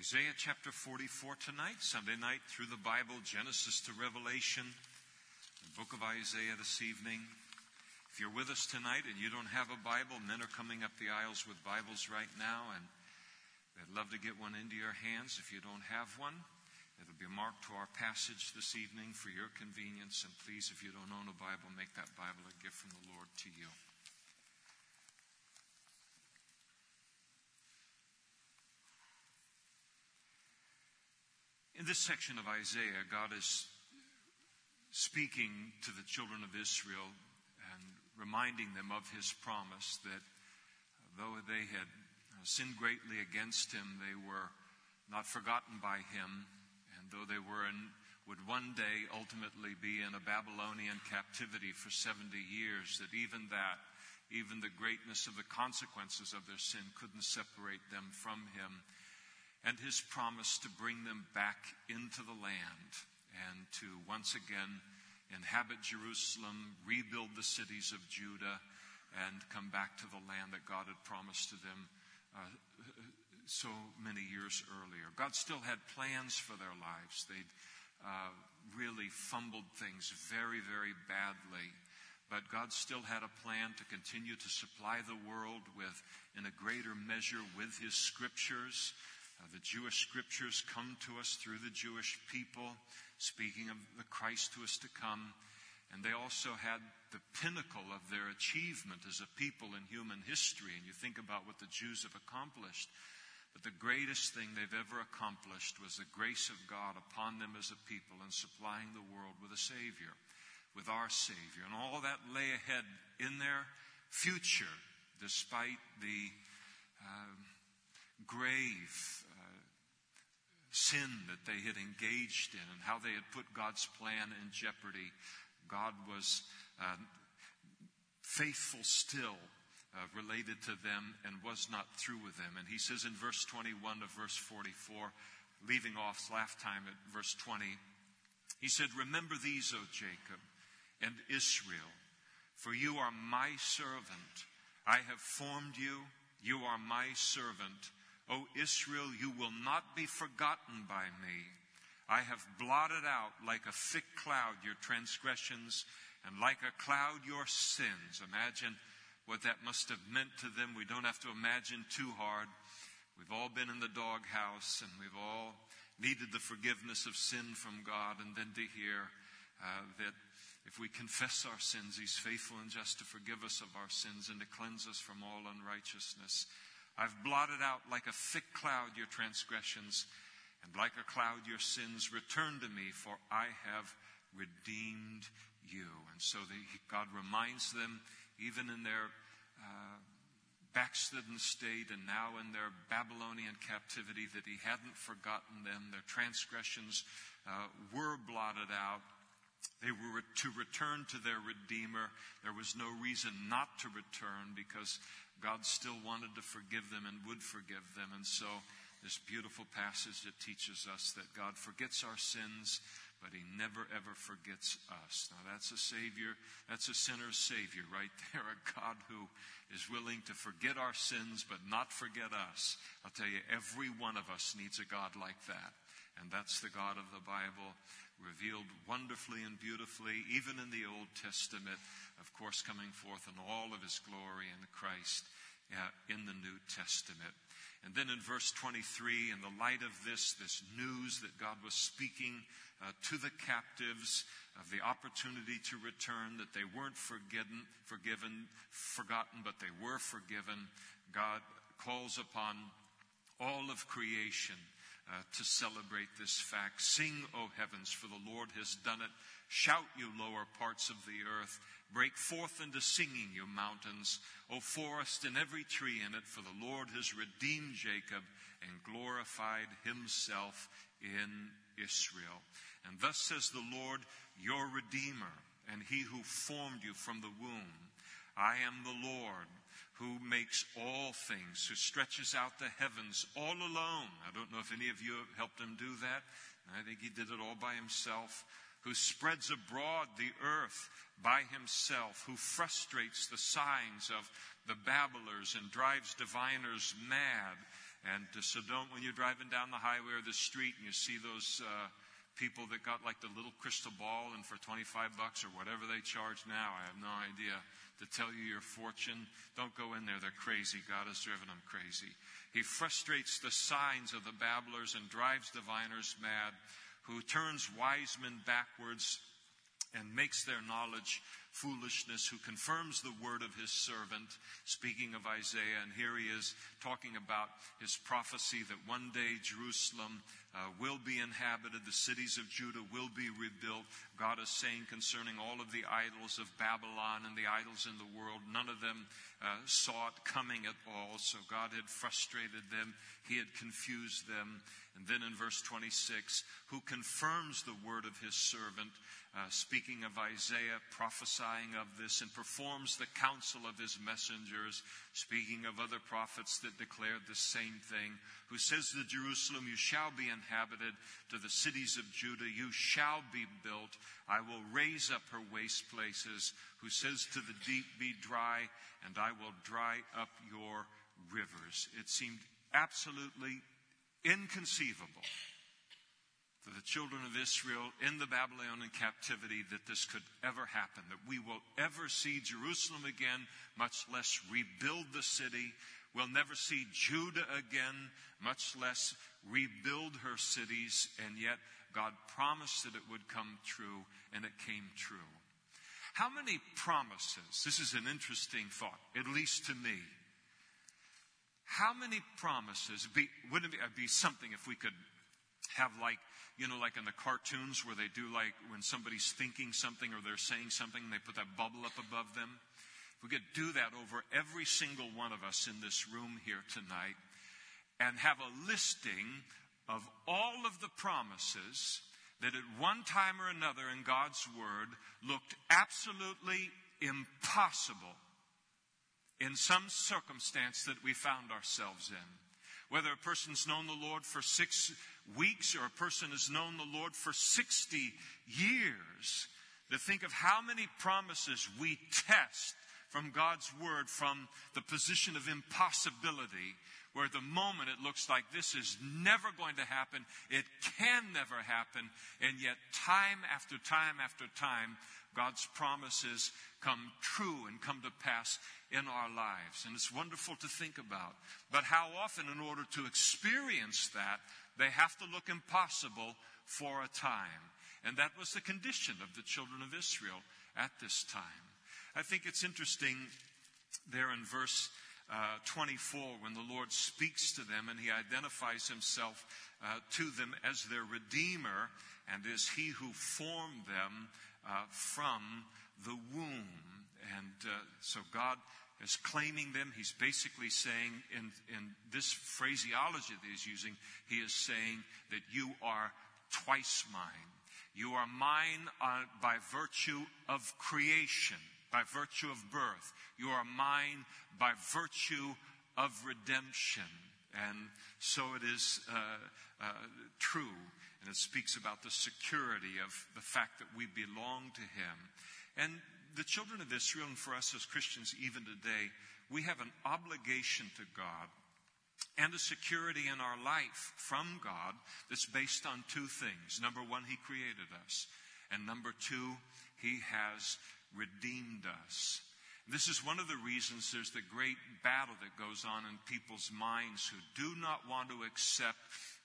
Isaiah chapter 44 tonight, Sunday night through the Bible, Genesis to Revelation, the book of Isaiah this evening. If you're with us tonight and you don't have a Bible, men are coming up the aisles with Bibles right now, and they'd love to get one into your hands. If you don't have one, it'll be marked to our passage this evening for your convenience. And please, if you don't own a Bible, make that Bible a gift from the Lord to you. This section of Isaiah, God is speaking to the children of Israel and reminding them of his promise that though they had uh, sinned greatly against him, they were not forgotten by him, and though they were in, would one day ultimately be in a Babylonian captivity for 70 years, that even that, even the greatness of the consequences of their sin couldn't separate them from him and his promise to bring them back into the land and to once again inhabit Jerusalem, rebuild the cities of Judah, and come back to the land that God had promised to them uh, so many years earlier. God still had plans for their lives. They'd uh, really fumbled things very, very badly. But God still had a plan to continue to supply the world with, in a greater measure, with His scriptures uh, the Jewish scriptures come to us through the Jewish people, speaking of the Christ who is to come. And they also had the pinnacle of their achievement as a people in human history. And you think about what the Jews have accomplished. But the greatest thing they've ever accomplished was the grace of God upon them as a people and supplying the world with a Savior, with our Savior. And all that lay ahead in their future, despite the uh, grave sin that they had engaged in and how they had put God's plan in jeopardy. God was uh, faithful still. Uh, related to them and was not through with them. And he says in verse 21 of verse 44, leaving off last time at verse 20, he said, Remember these, O Jacob and Israel, for you are my servant. I have formed you. You are my servant. O Israel, you will not be forgotten by me. I have blotted out like a thick cloud your transgressions and like a cloud your sins. Imagine what that must have meant to them. We don't have to imagine too hard. We've all been in the doghouse and we've all needed the forgiveness of sin from God and then to hear uh, that if we confess our sins, He's faithful and just to forgive us of our sins and to cleanse us from all unrighteousness. I've blotted out like a thick cloud your transgressions, and like a cloud your sins. Return to me, for I have redeemed you. And so the, God reminds them, even in their uh, backslidden state and now in their Babylonian captivity, that He hadn't forgotten them. Their transgressions uh, were blotted out. They were to return to their Redeemer. There was no reason not to return because God still wanted to forgive them and would forgive them. And so, this beautiful passage that teaches us that God forgets our sins, but He never ever forgets us. Now, that's a Savior, that's a sinner's Savior right there, a God who is willing to forget our sins, but not forget us. I'll tell you, every one of us needs a God like that. And that's the God of the Bible, revealed wonderfully and beautifully, even in the Old Testament, of course, coming forth in all of his glory in Christ uh, in the New Testament. And then in verse 23, in the light of this, this news that God was speaking uh, to the captives of the opportunity to return, that they weren't forgiven, forgiven, forgotten, but they were forgiven, God calls upon all of creation uh, to celebrate this fact. Sing, O heavens, for the Lord has done it. Shout, you lower parts of the earth. Break forth into singing, you mountains. O forest and every tree in it, for the Lord has redeemed Jacob and glorified himself in Israel. And thus says the Lord, your Redeemer, and he who formed you from the womb. I am the Lord who makes all things, who stretches out the heavens all alone. I don't know if any of you have helped him do that. I think he did it all by himself. Who spreads abroad the earth by himself, who frustrates the signs of the babblers and drives diviners mad, And uh, so don't, when you're driving down the highway or the street and you see those uh, people that got like the little crystal ball and for 25 bucks or whatever they charge now, I have no idea, to tell you your fortune, don't go in there. They're crazy. God has driven them crazy. He frustrates the signs of the babblers and drives diviners mad, who turns wise men backwards and makes their knowledge foolishness, who confirms the word of his servant, speaking of Isaiah. And here he is talking about his prophecy that one day Jerusalem uh, will be inhabited, the cities of Judah will be rebuilt. God is saying concerning all of the idols of Babylon and the idols in the world, none of them uh, saw it coming at all. So God had frustrated them, He had confused them. And then in verse 26, who confirms the word of His servant uh, speaking of Isaiah, prophesying of this, and performs the counsel of his messengers, speaking of other prophets that declared the same thing, who says to Jerusalem, You shall be inhabited, to the cities of Judah, you shall be built. I will raise up her waste places, who says to the deep, Be dry, and I will dry up your rivers. It seemed absolutely inconceivable for the children of Israel in the Babylonian captivity that this could ever happen, that we will ever see Jerusalem again, much less rebuild the city. We'll never see Judah again, much less rebuild her cities, and yet God promised that it would come true, and it came true. How many promises? This is an interesting thought, at least to me. How many promises? Be, wouldn't it uh, be something if we could have like you know, like in the cartoons where they do like when somebody's thinking something or they're saying something and they put that bubble up above them. If we could do that over every single one of us in this room here tonight and have a listing of all of the promises that at one time or another in God's Word looked absolutely impossible in some circumstance that we found ourselves in. Whether a person's known the Lord for six weeks or a person has known the Lord for 60 years, to think of how many promises we test from God's Word from the position of impossibility, where the moment it looks like this is never going to happen, it can never happen, and yet time after time after time, God's promises come true and come to pass in our lives. And it's wonderful to think about. But how often, in order to experience that, they have to look impossible for a time. And that was the condition of the children of Israel at this time. I think it's interesting there in verse uh, 24 when the Lord speaks to them and he identifies himself uh, to them as their Redeemer and as he who formed them uh, from the womb. And uh, so God is claiming them. He's basically saying, in, in this phraseology that he's using, he is saying that you are twice mine. You are mine uh, by virtue of creation, by virtue of birth. You are mine by virtue of redemption. And so it is uh, uh, true. And it speaks about the security of the fact that we belong to Him. And the children of Israel, and for us as Christians even today, we have an obligation to God and a security in our life from God that's based on two things. Number one, He created us. And number two, He has redeemed us. This is one of the reasons there's the great battle that goes on in people's minds who do not want to accept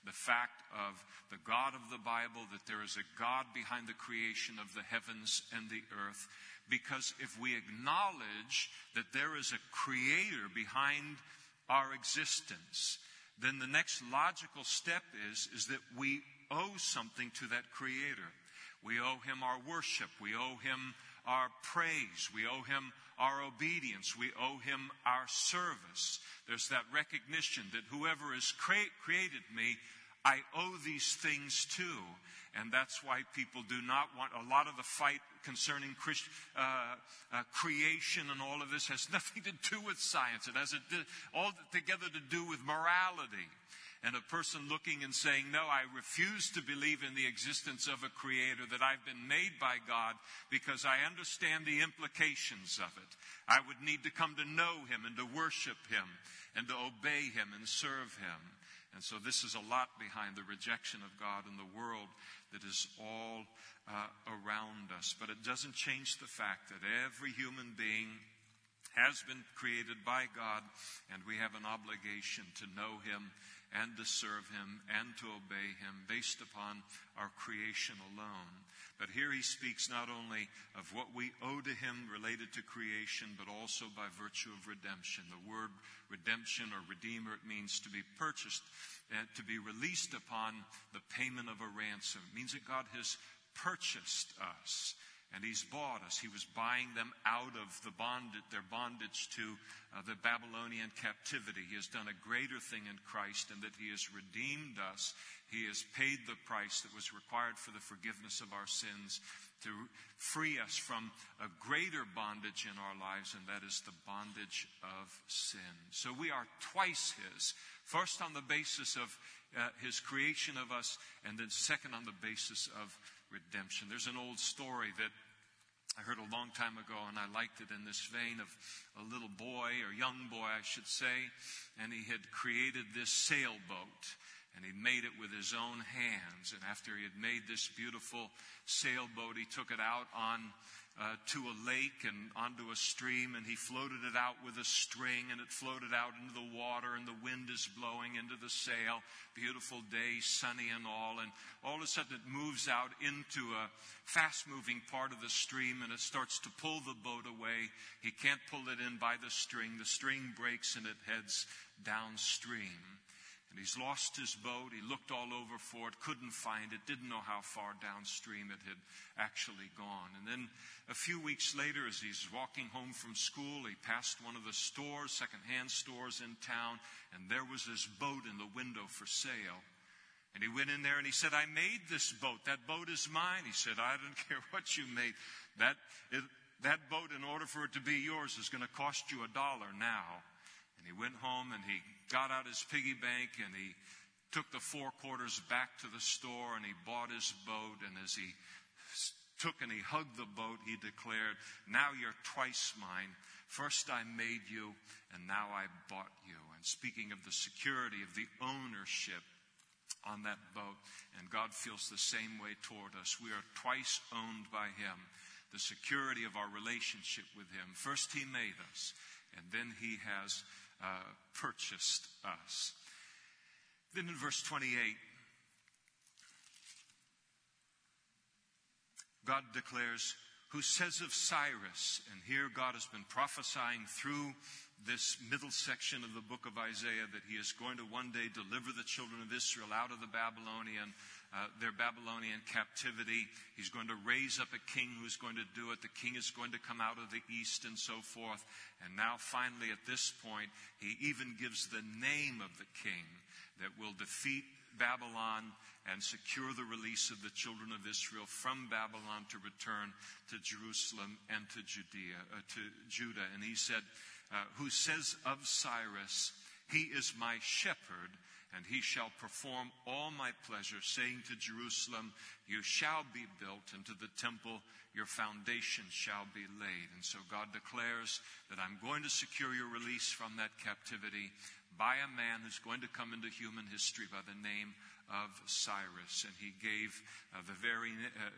the fact of the God of the Bible, that there is a God behind the creation of the heavens and the earth, because if we acknowledge that there is a creator behind our existence, then the next logical step is, is that we owe something to that creator. We owe him our worship. We owe him our praise. We owe him our obedience. We owe him our service. There's that recognition that whoever has cre- created me, I owe these things to. And that's why people do not want a lot of the fight concerning Christ, uh, uh, creation and all of this has nothing to do with science. It has all together to do with morality. And a person looking and saying, No, I refuse to believe in the existence of a creator, that I've been made by God because I understand the implications of it. I would need to come to know him and to worship him and to obey him and serve him. And so this is a lot behind the rejection of God in the world that is all uh, around us. But it doesn't change the fact that every human being has been created by God, and we have an obligation to know Him and to serve Him and to obey Him based upon our creation alone. But here he speaks not only of what we owe to him related to creation, but also by virtue of redemption. The word redemption or redeemer, it means to be purchased, and to be released upon the payment of a ransom. It means that God has purchased us and he's bought us. He was buying them out of the bondage, their bondage to uh, the Babylonian captivity. He has done a greater thing in Christ in that he has redeemed us. He has paid the price that was required for the forgiveness of our sins to free us from a greater bondage in our lives, and that is the bondage of sin. So we are twice his. First on the basis of uh, his creation of us, and then second on the basis of redemption. There's an old story that I heard a long time ago, and I liked it in this vein of a little boy, or young boy, I should say, and he had created this sailboat, and he made it with his own hands. And after he had made this beautiful sailboat, he took it out on uh, to a lake and onto a stream, and he floated it out with a string, and it floated out into the water, and the wind is blowing into the sail. Beautiful day, sunny and all, and all of a sudden it moves out into a fast moving part of the stream, and it starts to pull the boat away. He can't pull it in by the string. The string breaks, and it heads downstream. And he's lost his boat. He looked all over for it, couldn't find it, didn't know how far downstream it had actually gone. And then a few weeks later, as he's walking home from school, he passed one of the stores, secondhand stores in town, and there was this boat in the window for sale. And he went in there and he said, I made this boat. That boat is mine. He said, I don't care what you made. That, it, that boat, in order for it to be yours, is going to cost you a dollar now. And he went home and he got out his piggy bank and he took the four quarters back to the store and he bought his boat. And as he took and he hugged the boat, he declared, Now you're twice mine. First I made you, and now I bought you. And speaking of the security of the ownership on that boat, and God feels the same way toward us. We are twice owned by Him. The security of our relationship with Him. First, He made us, and then He has uh, purchased us. Then in verse 28, God declares, Who says of Cyrus, and here God has been prophesying through this middle section of the book of Isaiah that he is going to one day deliver the children of Israel out of the Babylonian uh, their Babylonian captivity. He's going to raise up a king who's going to do it. The king is going to come out of the east and so forth. And now, finally, at this point, he even gives the name of the king that will defeat Babylon and secure the release of the children of Israel from Babylon to return to Jerusalem and to Judea, uh, to Judah. And he said, uh, "Who says of Cyrus, He is my shepherd." and he shall perform all my pleasure, saying to Jerusalem, You shall be built, and to the temple your foundation shall be laid. And so God declares that I'm going to secure your release from that captivity by a man who's going to come into human history by the name of Cyrus. And he gave uh, the very uh,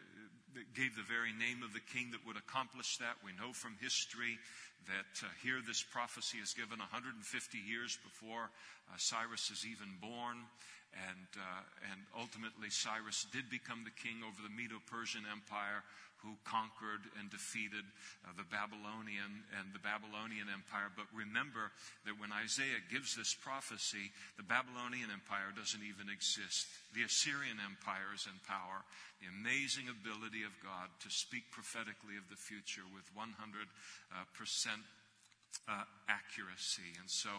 gave the very name of the king that would accomplish that. We know from history that uh, here this prophecy is given 150 years before uh, Cyrus is even born. And, uh, and ultimately, Cyrus did become the king over the Medo Persian Empire, who conquered and defeated uh, the Babylonian and the Babylonian Empire. But remember that when Isaiah gives this prophecy, the Babylonian Empire doesn't even exist. The Assyrian Empire is in power. The amazing ability of God to speak prophetically of the future with 100% uh, accuracy. And so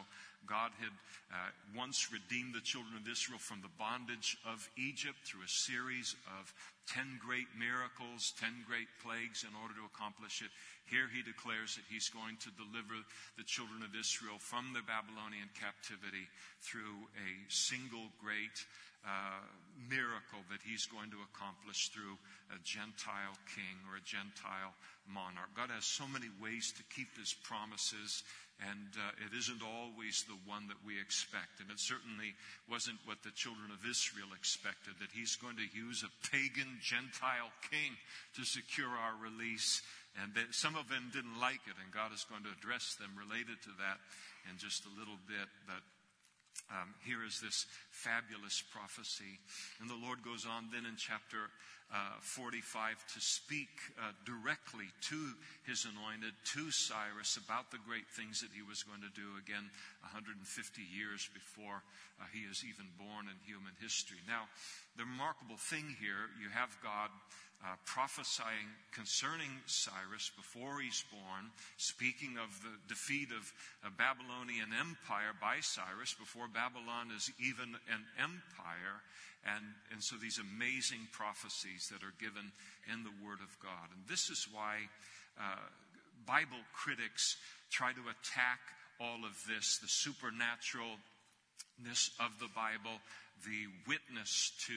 God had uh, once redeemed the children of Israel from the bondage of Egypt through a series of 10 great miracles, 10 great plagues in order to accomplish it. Here he declares that he's going to deliver the children of Israel from the Babylonian captivity through a single great uh, miracle that he's going to accomplish through a Gentile king or a Gentile monarch. God has so many ways to keep his promises and uh, it isn't always the one that we expect. And it certainly wasn't what the children of Israel expected, that he's going to use a pagan Gentile king to secure our release. And that some of them didn't like it, and God is going to address them related to that in just a little bit. But um, here is this fabulous prophecy. And the Lord goes on then in chapter uh, 45 to speak uh, directly to his anointed, to Cyrus, about the great things that he was going to do again 150 years before uh, he is even born in human history. Now, the remarkable thing here, you have God uh, prophesying concerning Cyrus before he's born, speaking of the defeat of a Babylonian empire by Cyrus before Babylon is even an empire. And, and so these amazing prophecies that are given in the Word of God. And this is why uh, Bible critics try to attack all of this, the supernaturalness of the Bible, the witness to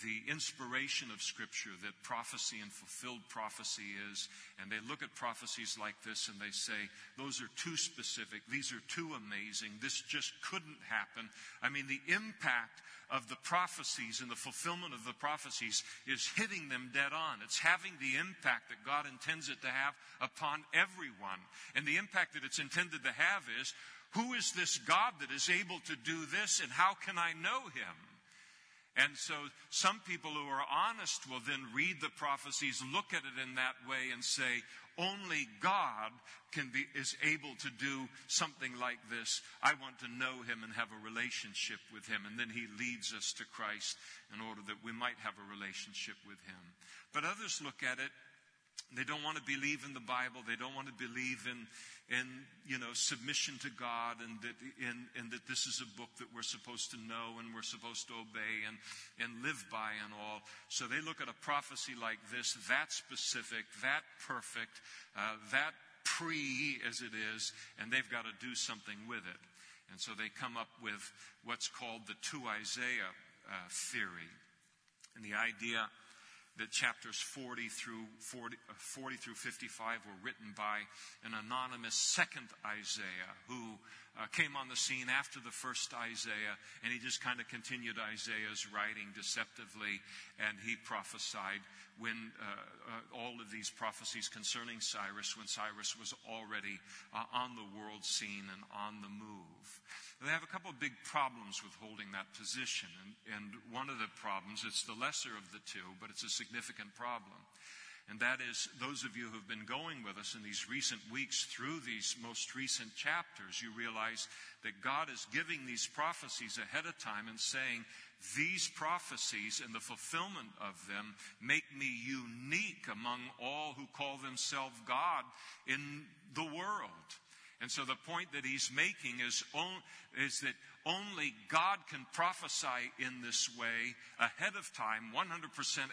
the inspiration of Scripture that prophecy and fulfilled prophecy is. And they look at prophecies like this and they say, those are too specific. These are too amazing. This just couldn't happen. I mean, the impact of the prophecies and the fulfillment of the prophecies is hitting them dead on. It's having the impact that God intends it to have upon everyone. And the impact that it's intended to have is, who is this God that is able to do this and how can I know him? And so some people who are honest will then read the prophecies, look at it in that way and say, only God can be, is able to do something like this. I want to know him and have a relationship with him. And then he leads us to Christ in order that we might have a relationship with him. But others look at it they don't want to believe in the Bible. They don't want to believe in, in you know, submission to God and that, in, and that this is a book that we're supposed to know and we're supposed to obey and, and live by and all. So they look at a prophecy like this, that specific, that perfect, uh, that pre as it is, and they've got to do something with it. And so they come up with what's called the two Isaiah uh, theory. And the idea that chapters 40 through 40, uh, 40, through 55 were written by an anonymous second Isaiah who uh, came on the scene after the first Isaiah, and he just kind of continued Isaiah's writing deceptively, and he prophesied when uh, uh, all of these prophecies concerning Cyrus, when Cyrus was already uh, on the world scene and on the move. They have a couple of big problems with holding that position. And, and one of the problems, it's the lesser of the two, but it's a significant problem. And that is, those of you who have been going with us in these recent weeks through these most recent chapters, you realize that God is giving these prophecies ahead of time and saying, these prophecies and the fulfillment of them make me unique among all who call themselves God in the world. And so the point that he's making is, oh, is that only God can prophesy in this way ahead of time, 100%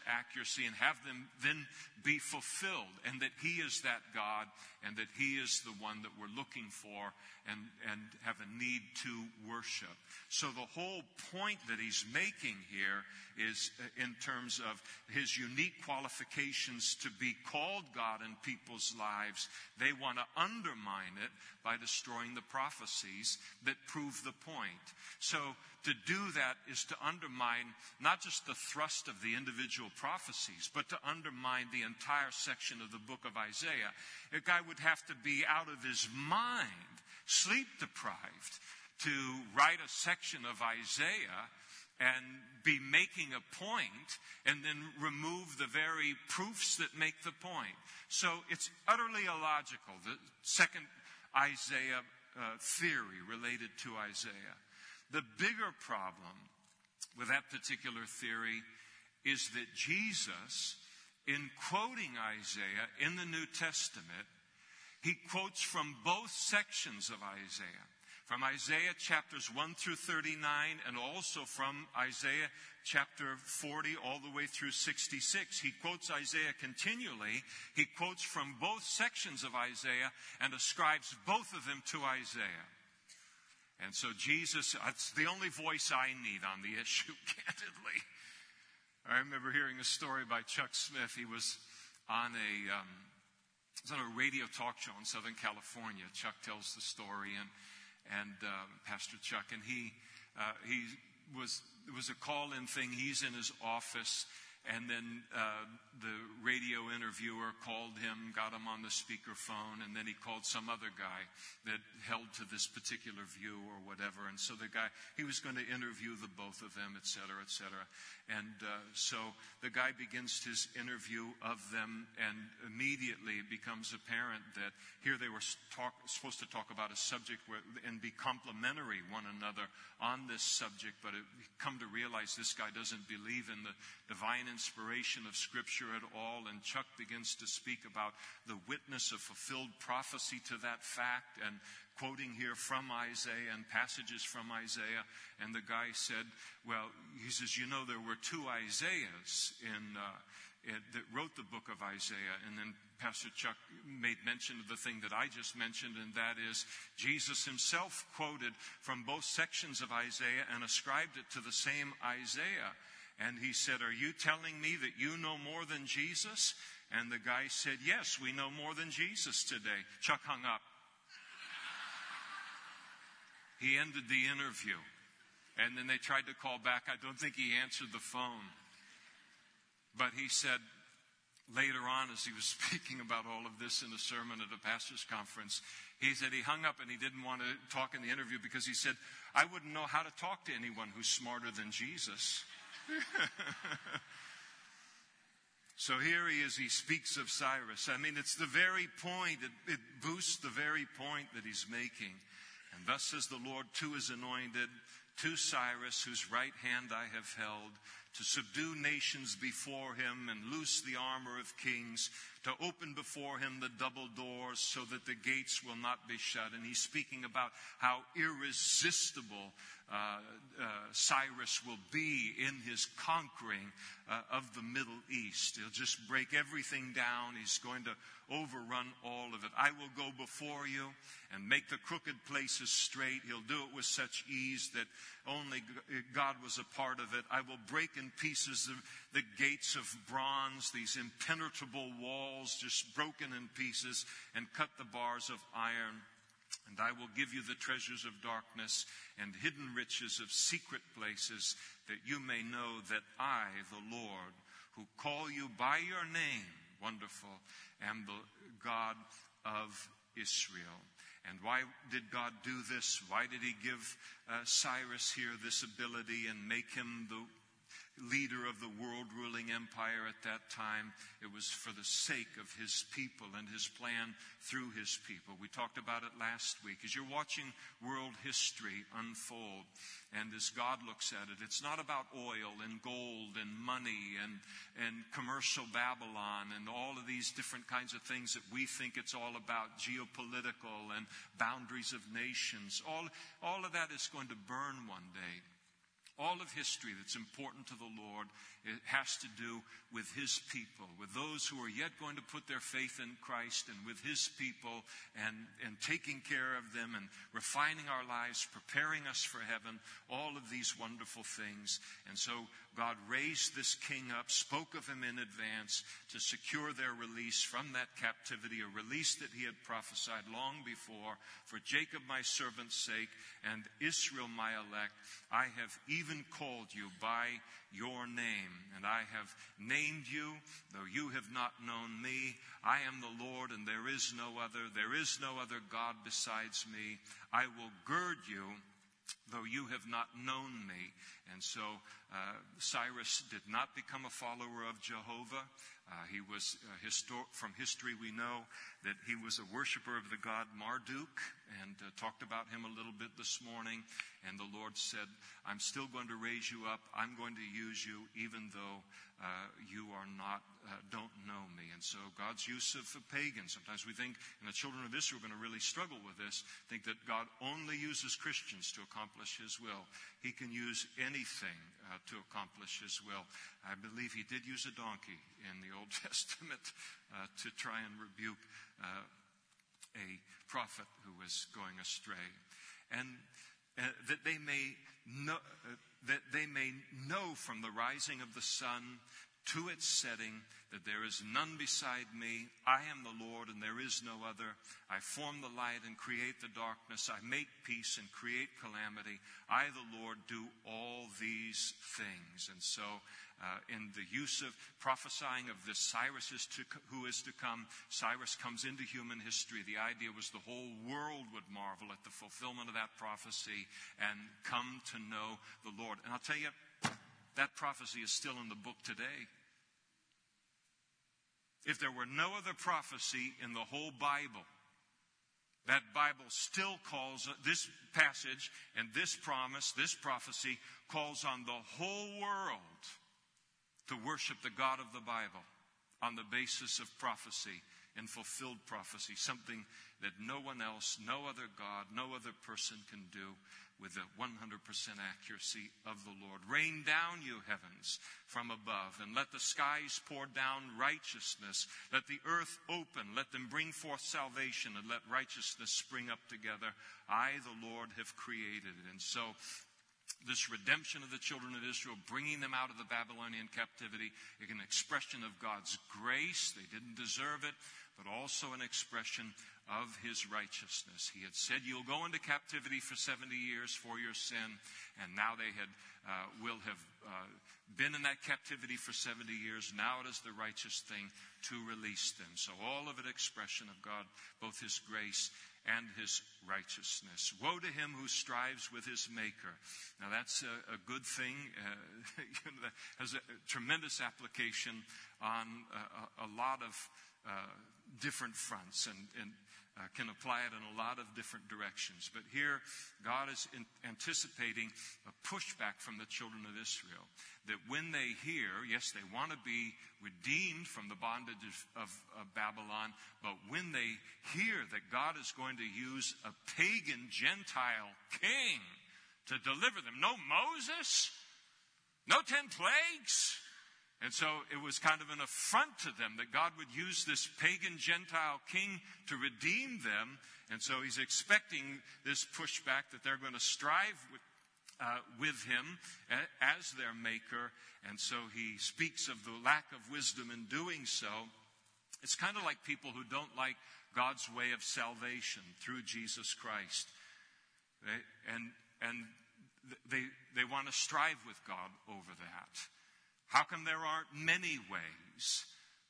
accuracy, and have them then be fulfilled. And that He is that God, and that He is the one that we're looking for and, and have a need to worship. So the whole point that He's making here is uh, in terms of His unique qualifications to be called God in people's lives. They want to undermine it by destroying the prophecies that prove the point. So to do that is to undermine not just the thrust of the individual prophecies, but to undermine the entire section of the book of Isaiah. A guy would have to be out of his mind, sleep deprived, to write a section of Isaiah and be making a point and then remove the very proofs that make the point. So it's utterly illogical. The second Isaiah uh, theory related to Isaiah. The bigger problem with that particular theory is that Jesus, in quoting Isaiah in the New Testament, He quotes from both sections of Isaiah from Isaiah chapters 1 through 39 and also from Isaiah chapter 40 all the way through 66. He quotes Isaiah continually. He quotes from both sections of Isaiah and ascribes both of them to Isaiah. And so Jesus, that's the only voice I need on the issue, candidly. I remember hearing a story by Chuck Smith. He was on a, um, was on a radio talk show in Southern California. Chuck tells the story and and uh, Pastor Chuck, and he uh, he was it was a call-in thing. He's in his office, and then uh, the radio interviewer called him, got him on the speakerphone, and then he called some other guy that held to this particular view or whatever. And so the guy, he was going to interview the both of them, et cetera, et cetera. And uh, so the guy begins his interview of them, and immediately it becomes apparent that here they were talk, supposed to talk about a subject where, and be complementary one another on this subject, but it, come to realize this guy doesn't believe in the divine inspiration of Scripture at all. And Chuck begins to speak about the witness of fulfilled prophecy to that fact and quoting here from Isaiah and passages from Isaiah. And the guy said, Well, he says, You know, there were two Isaiahs in. Uh, that wrote the book of Isaiah. And then Pastor Chuck made mention of the thing that I just mentioned, and that is Jesus himself quoted from both sections of Isaiah and ascribed it to the same Isaiah. And he said, Are you telling me that you know more than Jesus? And the guy said, Yes, we know more than Jesus today. Chuck hung up. He ended the interview. And then they tried to call back. I don't think he answered the phone. But he said later on, as he was speaking about all of this in a sermon at a pastor's conference, he said he hung up and he didn't want to talk in the interview because he said, I wouldn't know how to talk to anyone who's smarter than Jesus. so here he is, he speaks of Cyrus. I mean, it's the very point, it, it boosts the very point that he's making. And thus says the Lord to his anointed, to Cyrus, whose right hand I have held, to subdue nations before him and loose the armor of kings, to open before him the double doors so that the gates will not be shut. And he's speaking about how irresistible uh, uh, Cyrus will be in his conquering uh, of the Middle East. He'll just break everything down. He's going to overrun all of it. I will go before you and make the crooked places straight. He'll do it with such ease that only God was a part of it. I will break in pieces the, the gates of bronze, these impenetrable walls just broken in pieces, and cut the bars of iron. And I will give you the treasures of darkness and hidden riches of secret places, that you may know that I, the Lord, who call you by your name, wonderful, am the God of Israel. And why did God do this? Why did He give uh, Cyrus here this ability and make him the leader of the world ruling empire at that time. It was for the sake of his people and his plan through his people. We talked about it last week. As you're watching world history unfold, and as God looks at it, it's not about oil and gold and money and, and commercial Babylon and all of these different kinds of things that we think it's all about, geopolitical and boundaries of nations. All, all of that is going to burn one day all of history that's important to the Lord it has to do with His people, with those who are yet going to put their faith in Christ and with His people and, and taking care of them and refining our lives, preparing us for heaven, all of these wonderful things. And so God raised this king up, spoke of him in advance to secure their release from that captivity, a release that he had prophesied long before. For Jacob my servant's sake and Israel my elect, I have even called you by your name. And I have named you, though you have not known me. I am the Lord, and there is no other. There is no other God besides me. I will gird you, though you have not known me. And so uh, Cyrus did not become a follower of Jehovah. Uh, he was uh, histor- from history. We know that he was a worshiper of the god Marduk, and uh, talked about him a little bit this morning. And the Lord said, "I'm still going to raise you up. I'm going to use you, even though uh, you are not uh, don't know me." And so God's use of a pagan. Sometimes we think, and the children of Israel are going to really struggle with this. Think that God only uses Christians to accomplish His will. He can use anything uh, to accomplish His will. I believe He did use a donkey in the Old Testament uh, to try and rebuke uh, a prophet who was going astray. And uh, that they may know, uh, that they may know from the rising of the sun to its setting that there is none beside me. I am the Lord and there is no other. I form the light and create the darkness. I make peace and create calamity. I, the Lord, do all these things. And so, uh, in the use of prophesying of this Cyrus is to, who is to come, Cyrus comes into human history. The idea was the whole world would marvel at the fulfillment of that prophecy and come to know the Lord. And I'll tell you, that prophecy is still in the book today. If there were no other prophecy in the whole Bible, that Bible still calls this passage and this promise, this prophecy calls on the whole world to worship the God of the Bible on the basis of prophecy and fulfilled prophecy, something that no one else, no other God, no other person can do with the 100% accuracy of the Lord. Rain down, you heavens, from above, and let the skies pour down righteousness. Let the earth open. Let them bring forth salvation, and let righteousness spring up together. I, the Lord, have created it. And so, this redemption of the children of Israel, bringing them out of the Babylonian captivity, an expression of God's grace. They didn't deserve it, but also an expression of his righteousness. He had said, You'll go into captivity for 70 years for your sin, and now they had, uh, will have uh, been in that captivity for 70 years. Now it is the righteous thing to release them. So, all of it expression of God, both his grace and his righteousness. Woe to him who strives with his maker. Now, that's a, a good thing, uh, has a tremendous application on a, a lot of uh, different fronts. And, and uh, can apply it in a lot of different directions. But here, God is in, anticipating a pushback from the children of Israel. That when they hear, yes, they want to be redeemed from the bondage of, of, of Babylon, but when they hear that God is going to use a pagan Gentile king to deliver them, no Moses, no ten plagues, and so it was kind of an affront to them that God would use this pagan Gentile king to redeem them. And so he's expecting this pushback that they're going to strive with, uh, with him as their maker. And so he speaks of the lack of wisdom in doing so. It's kind of like people who don't like God's way of salvation through Jesus Christ. They, and, and they, they want to strive with God over that. How come there aren't many ways?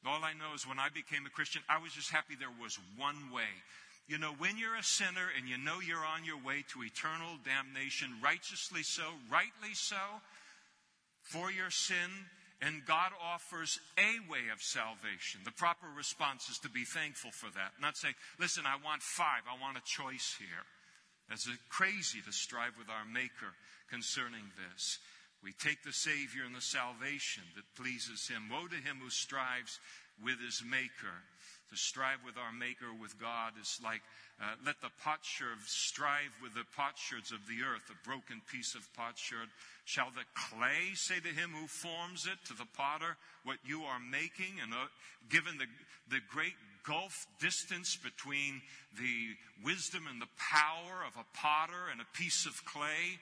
All I know is when I became a Christian, I was just happy there was one way. You know, when you're a sinner and you know you're on your way to eternal damnation, righteously so, rightly so, for your sin, and God offers a way of salvation. The proper response is to be thankful for that. Not saying, listen, I want five, I want a choice here. It's crazy to strive with our Maker concerning this. We take the Savior and the salvation that pleases Him. Woe to him who strives with his Maker. To strive with our Maker, with God, is like uh, let the potsherd strive with the potsherds of the earth, a broken piece of potsherd. Shall the clay say to him who forms it, to the potter, what you are making? And uh, given the, the great gulf distance between the wisdom and the power of a potter and a piece of clay,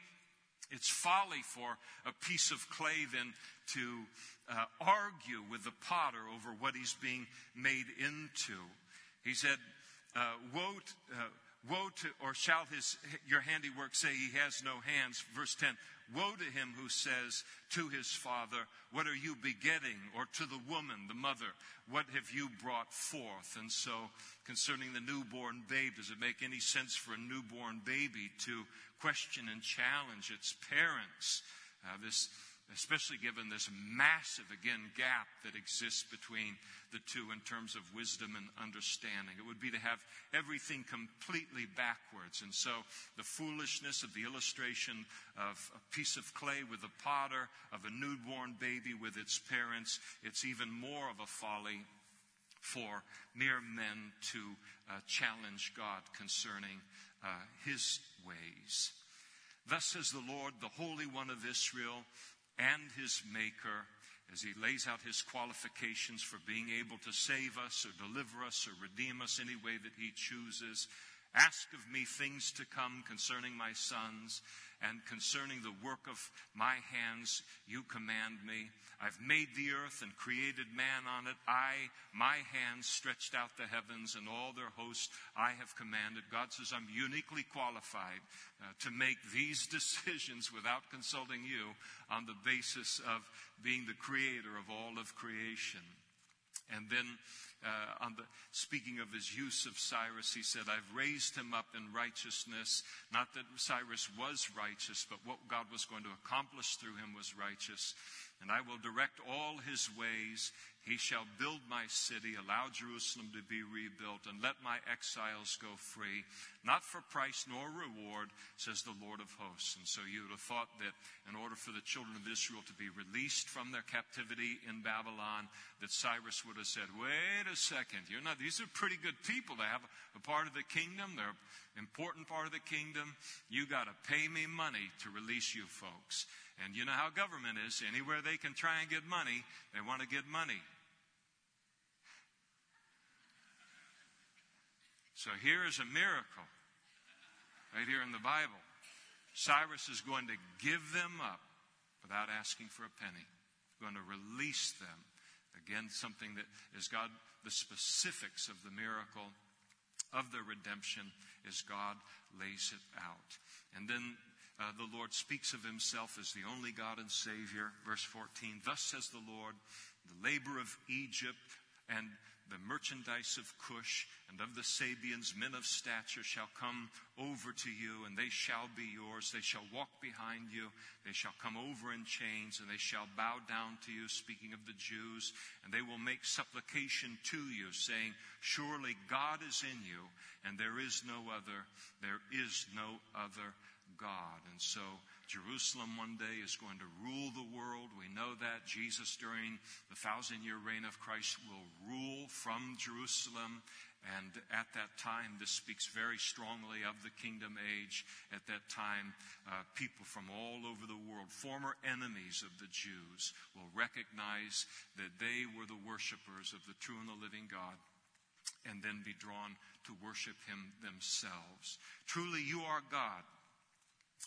it's folly for a piece of clay then to uh, argue with the potter over what he's being made into. He said, uh, woe, to, uh, woe to, or shall his, your handiwork say he has no hands? Verse 10, woe to him who says to his father, what are you begetting? Or to the woman, the mother, what have you brought forth? And so concerning the newborn babe, does it make any sense for a newborn baby to question and challenge its parents. Uh, this especially given this massive, again, gap that exists between the two in terms of wisdom and understanding. It would be to have everything completely backwards. And so the foolishness of the illustration of a piece of clay with a potter, of a newborn baby with its parents, it's even more of a folly for mere men to uh, challenge God concerning uh, his ways. Thus says the Lord, the Holy One of Israel and his Maker, as he lays out his qualifications for being able to save us or deliver us or redeem us any way that he chooses. Ask of me things to come concerning my sons and concerning the work of my hands, you command me. I've made the earth and created man on it. I, my hands stretched out the heavens and all their hosts I have commanded. God says I'm uniquely qualified uh, to make these decisions without consulting you on the basis of being the creator of all of creation. And then uh, on the, speaking of his use of Cyrus, he said, I've raised him up in righteousness. Not that Cyrus was righteous, but what God was going to accomplish through him was righteous. And I will direct all his ways. He shall build my city, allow Jerusalem to be rebuilt, and let my exiles go free, not for price nor reward, says the Lord of hosts. And so you would have thought that in order for the children of Israel to be released from their captivity in Babylon, that Cyrus would have said, wait a second, you're not, these are pretty good people to have a part of the kingdom. They're an important part of the kingdom. You got to pay me money to release you folks. And you know how government is. Anywhere they can try and get money, they want to get money. So here is a miracle right here in the Bible. Cyrus is going to give them up without asking for a penny, going to release them. Again, something that is God, the specifics of the miracle of the redemption as God lays it out. And then uh, the Lord speaks of himself as the only God and Savior. Verse 14 Thus says the Lord, the labor of Egypt and the merchandise of Cush and of the Sabeans, men of stature, shall come over to you, and they shall be yours. They shall walk behind you. They shall come over in chains, and they shall bow down to you, speaking of the Jews, and they will make supplication to you, saying, Surely God is in you, and there is no other, there is no other God. And so, Jerusalem one day is going to rule the world. We know that. Jesus, during the thousand year reign of Christ, will rule from Jerusalem. And at that time, this speaks very strongly of the kingdom age. At that time, uh, people from all over the world, former enemies of the Jews, will recognize that they were the worshipers of the true and the living God and then be drawn to worship him themselves. Truly, you are God.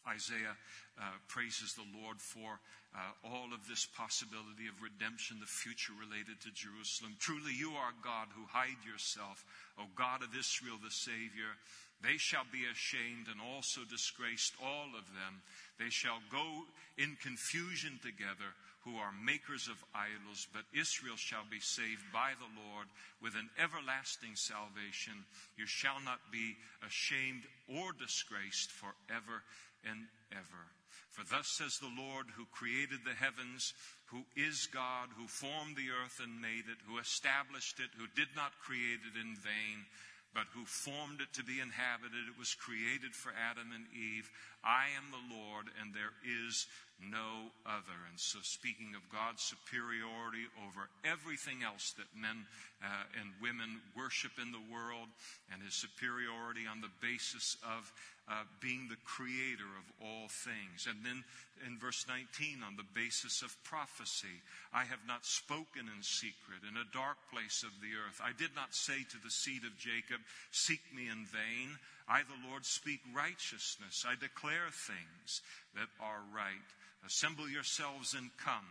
Isaiah uh, praises the Lord for uh, all of this possibility of redemption, the future related to Jerusalem. Truly, you are God who hide yourself, O God of Israel, the Savior. They shall be ashamed and also disgraced, all of them. They shall go in confusion together who are makers of idols, but Israel shall be saved by the Lord with an everlasting salvation. You shall not be ashamed or disgraced forever and ever. For thus says the Lord who created the heavens, who is God, who formed the earth and made it, who established it, who did not create it in vain, but who formed it to be inhabited. It was created for Adam and Eve. I am the Lord, and there is no other. And so, speaking of God's superiority over everything else that men uh, and women worship in the world, and his superiority on the basis of uh, being the creator of all things. And then in verse 19, on the basis of prophecy, I have not spoken in secret in a dark place of the earth. I did not say to the seed of Jacob, Seek me in vain. I, the Lord, speak righteousness. I declare things that are right. Assemble yourselves and come.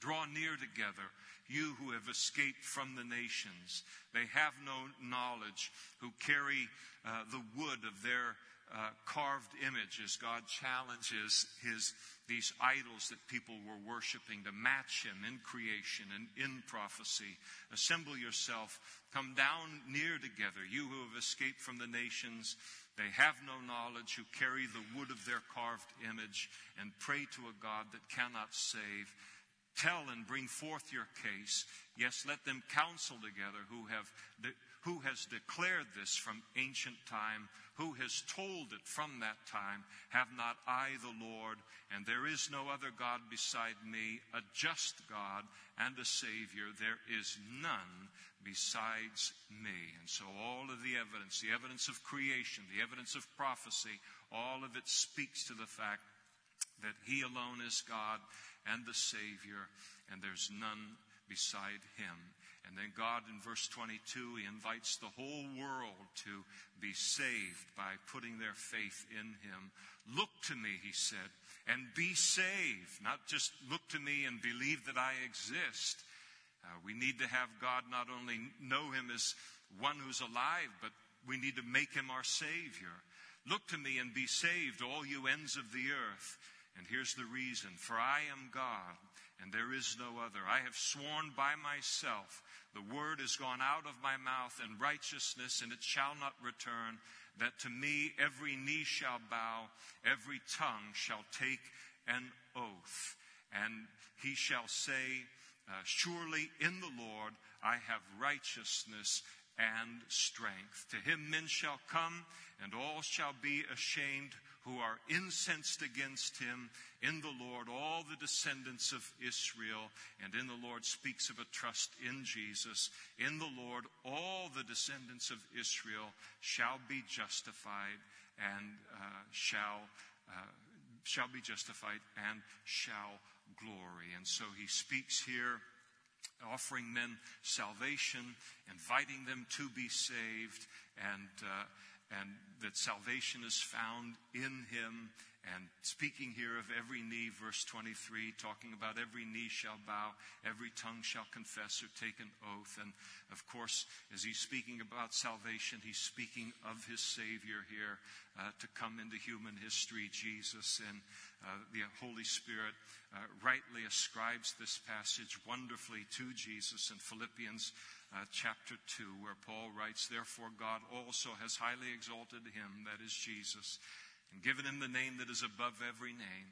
Draw near together, you who have escaped from the nations. They have no knowledge, who carry uh, the wood of their uh, carved images. God challenges his, these idols that people were worshiping to match him in creation and in prophecy. Assemble yourself, come down near together, you who have escaped from the nations. They have no knowledge who carry the wood of their carved image and pray to a God that cannot save. Tell and bring forth your case. Yes, let them counsel together who have who has declared this from ancient time, who has told it from that time. Have not I the Lord, and there is no other God beside me, a just God and a Savior. There is none besides me. And so all of the evidence, the evidence of creation, the evidence of prophecy, all of it speaks to the fact that He alone is God and the Savior, and there's none beside Him. And then God in verse 22, He invites the whole world to be saved by putting their faith in Him. Look to me, He said, and be saved. Not just look to me and believe that I exist. Uh, we need to have God not only know Him as one who's alive, but we need to make Him our Savior. Look to me and be saved, all you ends of the earth. And here's the reason For I am God, and there is no other. I have sworn by myself, the word has gone out of my mouth in righteousness, and it shall not return, that to me every knee shall bow, every tongue shall take an oath. And he shall say, uh, Surely in the Lord I have righteousness and strength. To him men shall come, and all shall be ashamed who are incensed against him in the Lord, all the descendants of Israel, and in the Lord speaks of a trust in Jesus. In the Lord, all the descendants of Israel shall be justified and uh, shall, uh, shall be justified and shall glory. And so he speaks here offering men salvation, inviting them to be saved, and, uh, and that salvation is found in him. And speaking here of every knee, verse 23, talking about every knee shall bow, every tongue shall confess or take an oath. And of course, as he's speaking about salvation, he's speaking of his Savior here uh, to come into human history, Jesus. And uh, the Holy Spirit uh, rightly ascribes this passage wonderfully to Jesus in Philippians uh, chapter 2, where Paul writes, Therefore, God also has highly exalted him, that is Jesus, and given him the name that is above every name,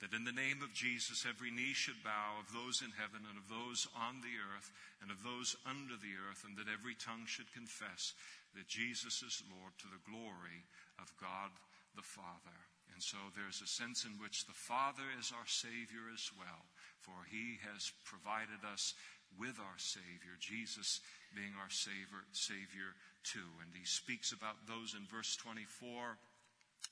that in the name of Jesus every knee should bow of those in heaven and of those on the earth and of those under the earth, and that every tongue should confess that Jesus is Lord to the glory of God the Father. And so there's a sense in which the Father is our Savior as well, for He has provided us with our Savior, Jesus being our Savior, Savior too. And he speaks about those in verse 24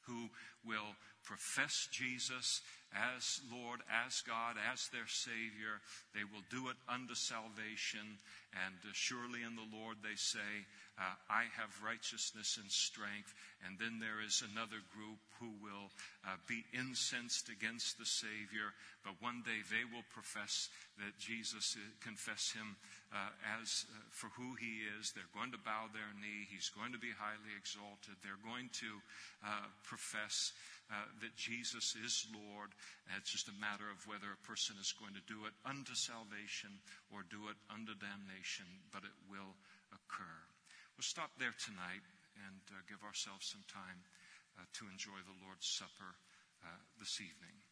who will profess Jesus as Lord, as God, as their Savior. They will do it unto salvation. And uh, surely in the Lord they say, uh, I have righteousness and strength. And then there is another group who will uh, be incensed against the Savior, but one day they will profess that Jesus, uh, confess Him uh, as uh, for who He is. They're going to bow their knee. He's going to be highly exalted. They're going to profess uh, that Jesus is Lord. And it's just a matter of whether a person is going to do it unto salvation or do it unto damnation, but it will occur. We'll stop there tonight and uh, give ourselves some time uh, to enjoy the Lord's Supper uh, this evening.